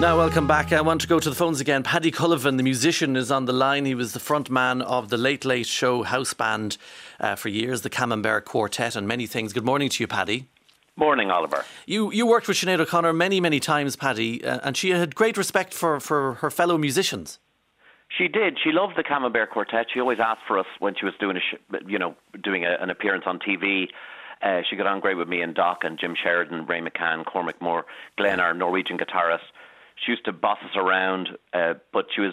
Now, welcome back. I want to go to the phones again. Paddy Cullivan, the musician, is on the line. He was the front man of the Late Late Show house band uh, for years, the Camembert Quartet, and many things. Good morning to you, Paddy. Morning, Oliver. You you worked with Sinead O'Connor many, many times, Paddy, uh, and she had great respect for, for her fellow musicians. She did. She loved the Camembert Quartet. She always asked for us when she was doing a, sh- you know, doing a, an appearance on TV. Uh, she got on great with me and Doc and Jim Sheridan, Ray McCann, Cormac Moore, Glenn, our Norwegian guitarist. She used to boss us around, uh, but she was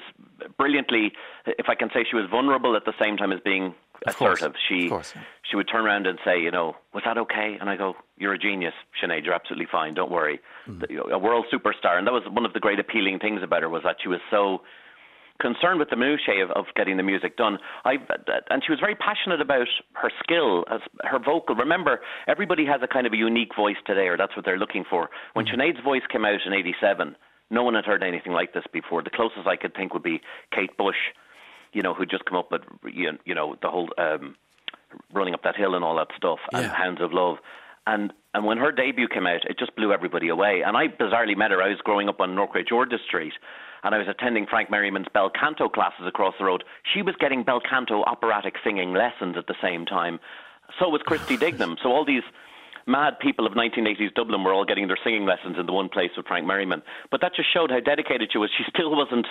brilliantly, if I can say, she was vulnerable at the same time as being Of course, assertive. She of course, yeah. she would turn around and say, you know, was that okay? And I go, you're a genius, Sinead. You're absolutely fine. Don't worry. Know, A world superstar, and that was one of the great appealing things about her was that she was so concerned with the minutiae of, of getting the music done. I and she was very passionate about her skill as her vocal. Remember, everybody has a kind of a unique voice today, or that's what they're looking for. When Sinead's voice came out in '87, no one had heard anything like this before. The closest I could think would be Kate Bush, you know, who'd just come up with you know, the whole um, running up that hill and all that stuff, and Hounds of Love. And and when her debut came out, it just blew everybody away. And I bizarrely met her. I was growing up on North Great George's Street, and I was attending Frank Merriman's bel canto classes across the road. She was getting bel canto operatic singing lessons at the same time. So was Christy Dignam. So all these mad people of 1980s Dublin were all getting their singing lessons in the one place with Frank Merriman. But that just showed how dedicated she was. She still wasn't.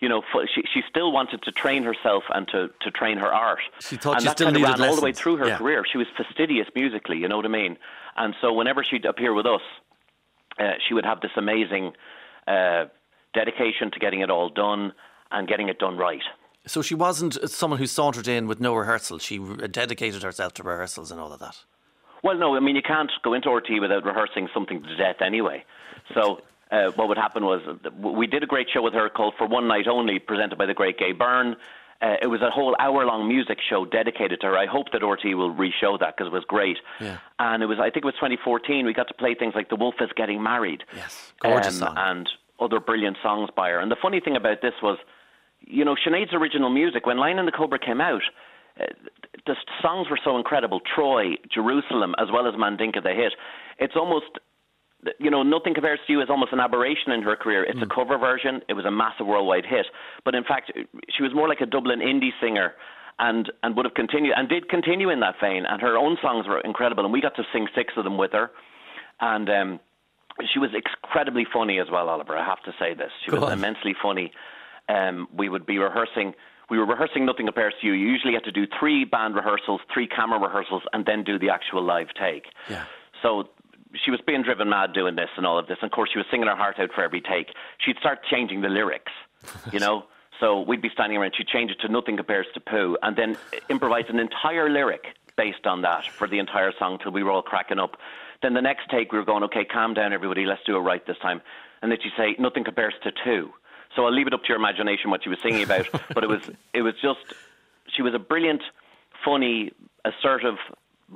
You know, she she still wanted to train herself and to, to train her art. She thought and she that still kind of needed ran all the way through her Yeah. career. She was fastidious musically, you know what I mean? And so whenever she'd appear with us, uh, she would have this amazing uh, dedication to getting it all done and getting it done right. So she wasn't someone who sauntered in with no rehearsal. She dedicated herself to rehearsals and all of that. Well, no, I mean you can't go into RTE without rehearsing something to death anyway. So uh, what would happen was we did a great show with her called For One Night Only, presented by the great Gay Byrne. Uh, it was a whole hour-long music show dedicated to her. I hope that RTE will re-show that because it was great. Yeah. And it was, I think it was 2014. We got to play things like The Wolf is Getting Married. Yes, gorgeous um, song. And other brilliant songs by her. And the funny thing about this was, you know, Sinead's original music, when Lion and the Cobra came out, uh, the songs were so incredible. Troy, Jerusalem, as well as Mandinka the hit. It's almost, you know, Nothing Compares to You is almost an aberration in her career. It's a cover version. It was a massive worldwide hit. But in fact, she was more like a Dublin indie singer. And, and would have continued and did continue in that vein and her own songs were incredible and we got to sing six of them with her and um, she was incredibly funny as well, Oliver. I have to say this. She Go was on. immensely funny. Um, we would be rehearsing. We were rehearsing Nothing Compares to You. You usually had to do three band rehearsals, three camera rehearsals, and then do the actual live take. Yeah. So she was being driven mad doing this and all of this. And of course, she was singing her heart out for every take. She'd start changing the lyrics, you know. So we'd be standing around. She'd change it to Nothing Compares to Pooh, and then improvise an entire lyric based on that for the entire song till we were all cracking up. Then the next take, we were going, okay, calm down, everybody. Let's do it right this time. And then she'd say, Nothing Compares to Two. So I'll leave it up to your imagination what she was singing about. but it was, it was just, she was a brilliant, funny, assertive,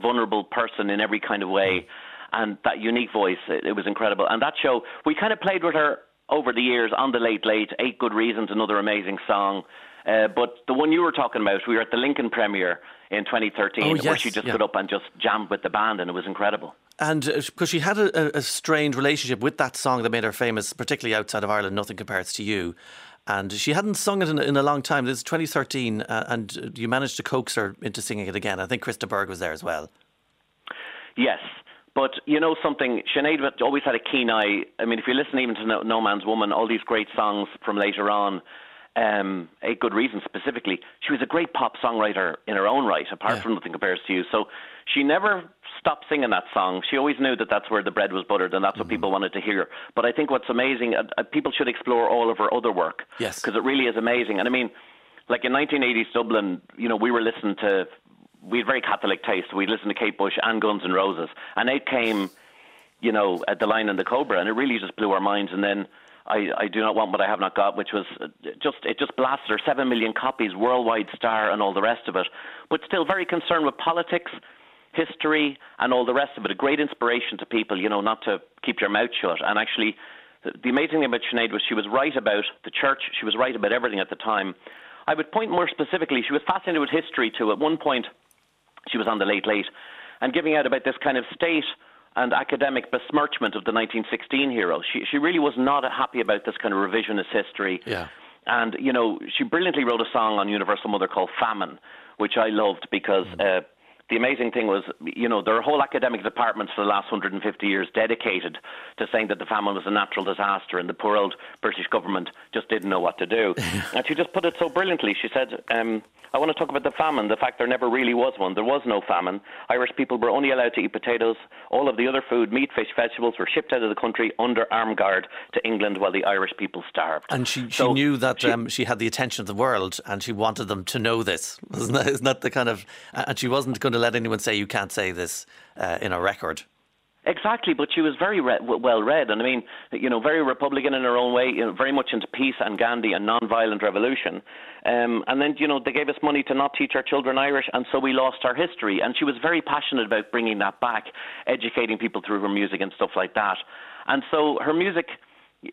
vulnerable person in every kind of way. And that unique voice, it, it was incredible. And that show, we kind of played with her over the years on the Late Late, Eight Good Reasons, another amazing song. Uh, but the one you were talking about, we were at the Lincoln premiere in 2013, Oh, where she just yeah. stood up and just jammed with the band, and it was incredible. And because she had a, a, a strained relationship with that song that made her famous, particularly outside of Ireland, Nothing Compares to You. And she hadn't sung it in, a- in a long time. This is 2013, uh, and you managed to coax her into singing it again. I think Krista Berg was there as well. Yes. But you know something, Sinead always had a keen eye. I mean, if you listen even to No, no Man's Woman, all these great songs from later on, um, Eight Good Reason specifically, she was a great pop songwriter in her own right, apart Yeah. from Nothing Compares to You. So she never stopped singing that song. She always knew that that's where the bread was buttered and that's what people wanted to hear. But I think what's amazing, uh, uh, people should explore all of her other work. Yes. Because it really is amazing. And I mean, like in 1980s Dublin, you know, we were listening to, we had very Catholic taste. We listened to Kate Bush and Guns N' Roses. And it came, you know, at the Lion and the Cobra, and it really just blew our minds. And then I, I Do Not Want What I Have Not Got, which was uh, just, it just blasted her, seven million copies, worldwide star, and all the rest of it. But still very concerned with politics, history, and all the rest of it. A great inspiration to people, you know, not to keep your mouth shut. And actually, the, the amazing thing about Sinead was she was right about the church, she was right about everything at the time. I would point more specifically, she was fascinated with history too. At one point, she was on the Late Late and giving out about this kind of state and academic besmirchment of the 1916 hero. She she really was not happy about this kind of revisionist history. Yeah. And you know, she brilliantly wrote a song on Universal Mother called "Famine," which I loved because. Uh, the amazing thing was, you know, there are whole academic departments for the last 150 years dedicated to saying that the famine was a natural disaster and the poor old British government just didn't know what to do. and she just put it so brilliantly. She said, um, I want to talk about the famine, the fact there never really was one. There was no famine. Irish people were only allowed to eat potatoes. All of the other food, meat, fish, vegetables, were shipped out of the country under arm guard to England while the Irish people starved. And she, she so knew that she, um, she, had the attention of the world and she wanted them to know this. Isn't that, isn't that the kind of. And she wasn't going to let anyone say, you can't say this uh, in a record. Exactly, but she was very re- well read, and I mean, you know, very Republican in her own way, you know, very much into peace and Gandhi and non-violent revolution. Um, and then, you know, they gave us money to not teach our children Irish, and so we lost our history. And she was very passionate about bringing that back, educating people through her music and stuff like that. And so her music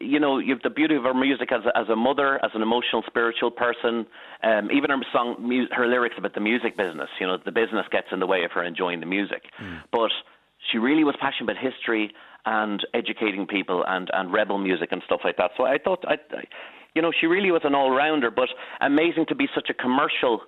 you know, you've the beauty of her music as a, as a mother, as an emotional, spiritual person. Um, even her song, mu- her lyrics about the music business. You know, the business gets in the way of her enjoying the music. Mm. But she really was passionate about history and educating people and, and rebel music and stuff like that. So I thought, I, I you know, she really was an all rounder, but amazing to be such a commercial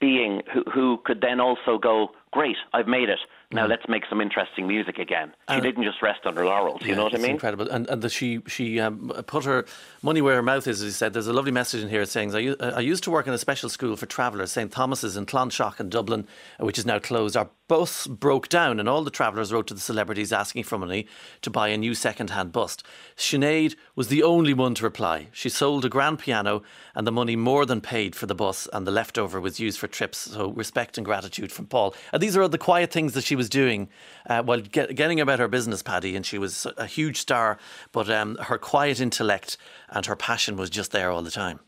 being who, who could then also go, great, I've made it. Now mm. let's make some interesting music again. She and didn't just rest on her laurels. Yeah, you know what I mean? Incredible. And and the, she she um, put her money where her mouth is. As he said, there's a lovely message in here saying, I, I used to work in a special school for travellers, St Thomas's in Clonshaugh in Dublin, which is now closed. Our bus broke down, and all the travellers wrote to the celebrities asking for money to buy a new second-hand bus. Sinead was the only one to reply. She sold a grand piano, and the money more than paid for the bus, and the leftover was used for trips. So respect and gratitude from Paul. And these are the quiet things that she was doing uh, while get, getting about her business, Paddy. And she was a huge star, but um, her quiet intellect and her passion was just there all the time.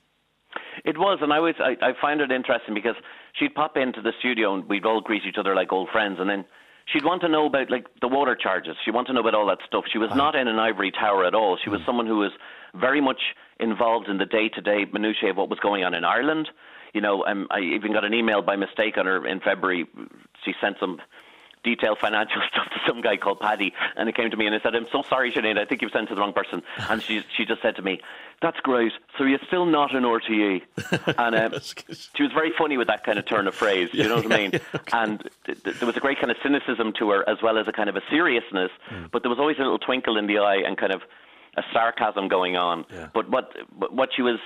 It was, and I was I, I find it interesting because she'd pop into the studio and we'd all greet each other like old friends, and then she'd want to know about like the water charges. She wanted to know about all that stuff. She was wow. not in an ivory tower at all. She was mm. someone who was very much involved in the day-to-day minutiae of what was going on in Ireland you know, um, I even got an email by mistake on her in February. She sent some detailed financial stuff to some guy called Paddy, and it came to me and I said, "I'm so sorry, Sinead. I think you've sent to the wrong person." And she she just said to me, "That's great. So you're still not an RTE." And um, she was very funny with that kind of turn of phrase. You know what I mean? And th- th- there was a great kind of cynicism to her, as well as a kind of a seriousness. Mm. But there was always a little twinkle in the eye and kind of a sarcasm going on. Yeah. But what but what she was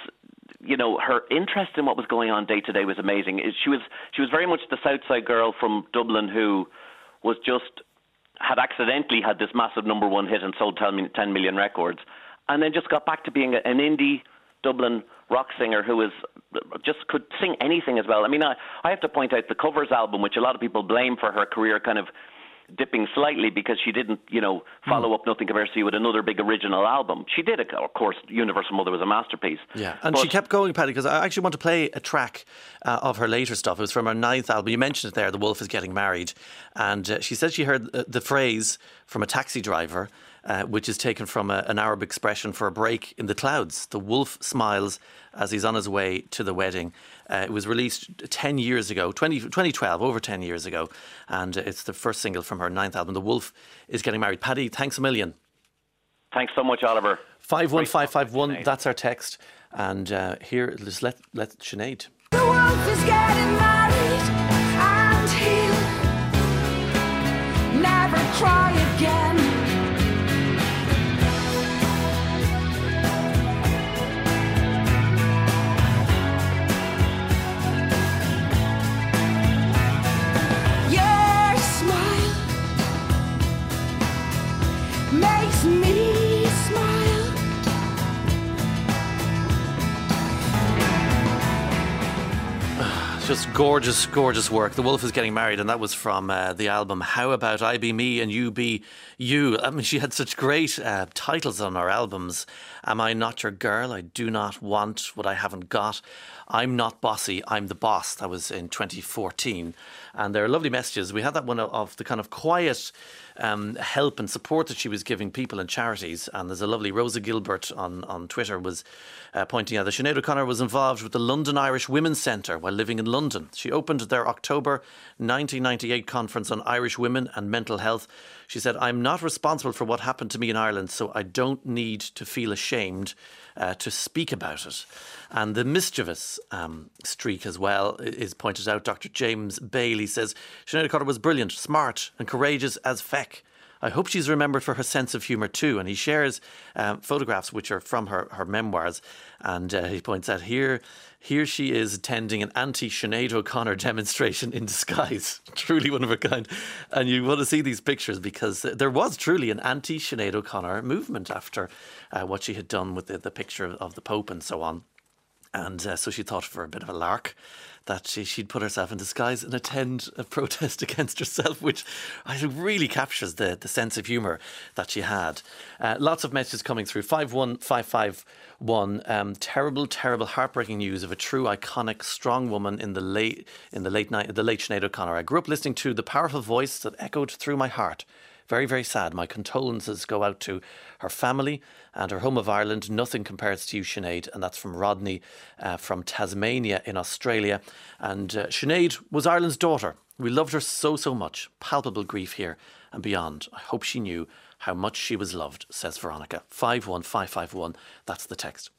you know, her interest in what was going on day to day was amazing. She was she was very much the Southside girl from Dublin who was just had accidentally had this massive number one hit and sold 10 million records, and then just got back to being an indie Dublin rock singer who was just could sing anything as well. I mean, I, I have to point out the covers album, which a lot of people blame for her career kind of dipping slightly because she didn't, you know, follow mm. up Nothing Compares to You with another big original album. She did, it, of course. Universal Mother was a masterpiece. Yeah, and she kept going, Paddy, because I actually want to play a track uh, of her later stuff. It was from her ninth album. You mentioned it there, The Wolf is Getting Married. And uh, she said she heard the, the phrase from a taxi driver. Uh, which is taken from a, an Arab expression for a break in the clouds. The wolf smiles as he's on his way to the wedding. Uh, it was released 10 years ago, 20, 2012, over 10 years ago, and it's the first single from her ninth album. The Wolf is getting married. Paddy, thanks a million. Thanks so much, Oliver. 51551, that's our text. And uh, here, let's let, let Sinead. The wolf is getting married Just gorgeous, gorgeous work. The Wolf is getting married, and that was from uh, the album How About I Be Me and You Be You. I mean, she had such great uh, titles on her albums. Am I Not Your Girl? I Do Not Want What I Haven't Got. I'm Not Bossy, I'm the Boss. That was in 2014. And there are lovely messages. We had that one of the kind of quiet um, help and support that she was giving people and charities. And there's a lovely Rosa Gilbert on, on Twitter was uh, pointing out that Sinead O'Connor was involved with the London Irish Women's Centre while living in London. She opened their October 1998 conference on Irish women and mental health. She said, I'm not responsible for what happened to me in Ireland, so I don't need to feel ashamed uh, to speak about it. And the mischievous um, streak as well is pointed out. Dr. James Bailey says Sinead O'Connor was brilliant, smart, and courageous as feck. I hope she's remembered for her sense of humour too. And he shares um, photographs which are from her, her memoirs. And uh, he points out here, here she is attending an anti Sinead O'Connor demonstration in disguise. truly one of a kind. And you want to see these pictures because there was truly an anti Sinead O'Connor movement after uh, what she had done with the, the picture of the Pope and so on. And uh, so she thought for a bit of a lark that she, she'd put herself in disguise and attend a protest against herself, which I think really captures the, the sense of humour that she had. Uh, lots of messages coming through. 51551. Um, terrible, terrible, heartbreaking news of a true, iconic, strong woman in the late in the late night, the late Sinead O'Connor. I grew up listening to the powerful voice that echoed through my heart. Very, very sad. My condolences go out to her family and her home of Ireland. Nothing compares to you, Sinead. And that's from Rodney uh, from Tasmania in Australia. And uh, Sinead was Ireland's daughter. We loved her so, so much. Palpable grief here and beyond. I hope she knew how much she was loved, says Veronica. 51551, that's the text.